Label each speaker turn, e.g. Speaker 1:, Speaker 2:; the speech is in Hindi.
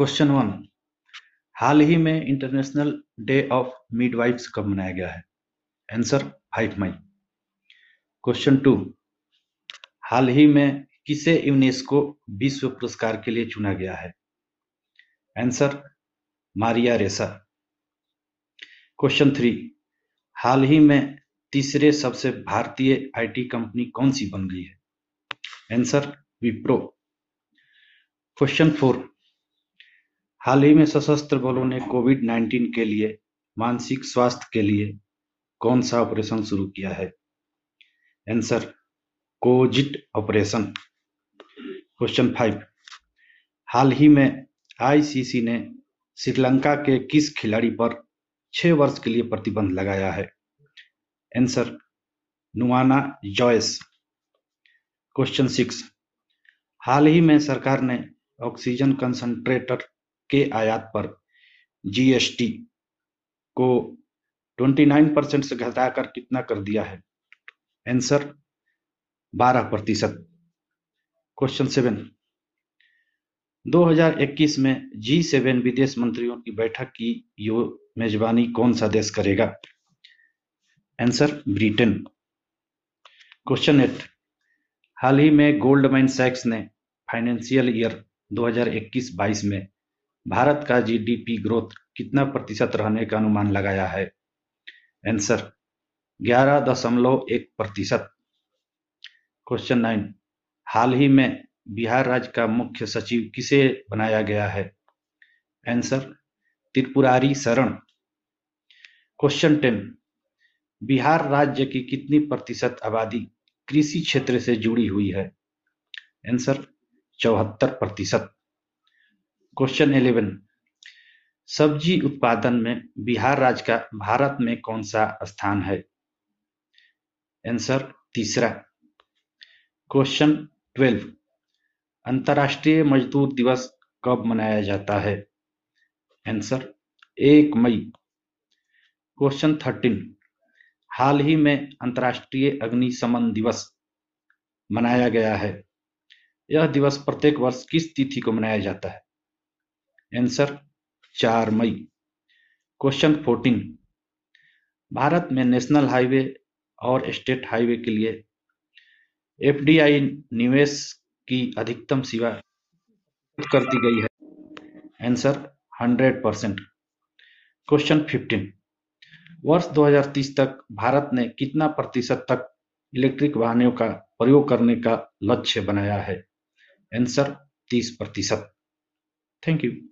Speaker 1: क्वेश्चन वन हाल ही में इंटरनेशनल डे ऑफ़ मिडवाइफ्स कब मनाया गया है? Answer five May question two हाल ही में किसे यूनेस्को विश्व पुरस्कार के लिए चुना गया है? आंसर मारिया रेसा. क्वेश्चन थ्री हाल ही में तीसरे सबसे भारतीय आईटी कंपनी कौन सी बन गई है? आंसर विप्रो. क्वेश्चन फोर हाल ही में सशस्त्र बलों ने कोविड 19 के लिए मानसिक स्वास्थ्य के लिए कौन सा ऑपरेशन शुरू किया है? आंसर कोजिट ऑपरेशन। क्वेश्चन फाइव हाल ही में आईसीसी ने श्रीलंका के किस खिलाड़ी पर छह वर्ष के लिए प्रतिबंध लगाया है? Answer Nuwan Zoysa. Question six हाल ही में सरकार ने ऑक्सीजन कंसंट्रेटर के आयात पर जीएसटी को 29 परसेंट से घटाकर कितना कर दिया है? आंसर 12 प्रतिशत। क्वेश्चन सेवन 2021 में जी सेवन विदेश मंत्रियों की बैठक की यो मेजबानी कौन सा देश करेगा? आंसर ब्रिटेन क्वेश्चन एट हाल ही में गोल्डमैन सैक्स ने फाइनेंशियल ईयर 2021-22 में भारत का जीडीपी ग्रोथ कितना प्रतिशत रहने का अनुमान लगाया है? आंसर ग्यारह दशमलव एक प्रतिशत। क्वेश्चन नाइन हाल ही में बिहार राज्य का मुख्य सचिव किसे बनाया गया है? Answer Tripurari Sharan. Question ten Bihar राज्य की कितनी प्रतिशत आबादी कृषि क्षेत्र से जुड़ी हुई है? आंसर चौहत्तर प्रतिशत। क्वेश्चन इलेवन सब्ज़ी उत्पादन में बिहार राज्य का भारत में कौन सा स्थान है? आंसर तीसरा. क्वेश्चन ट्वेल्व अंतर्राष्ट्रीय मजदूर दिवस कब मनाया जाता है? आंसर एक मई. क्वेश्चन थर्टीन हाल ही में अंतर्राष्ट्रीय अग्निशमन दिवस मनाया गया है। यह दिवस प्रत्येक वर्ष किस तिथि को मनाया जाता है? आंसर चार मई। क्वेश्चन फोर्टीन भारत में नेशनल हाईवे और स्टेट हाईवे के लिए एफडीआई निवेश की अधिकतम सीमा कर दी गई है। Answer hundred percent question fifteen वर्ष 2030 तक भारत ने कितना प्रतिशत तक इलेक्ट्रिक वाहनों का प्रयोग करने का लक्ष्य बनाया है? आंसर 30 प्रतिशत। Thank you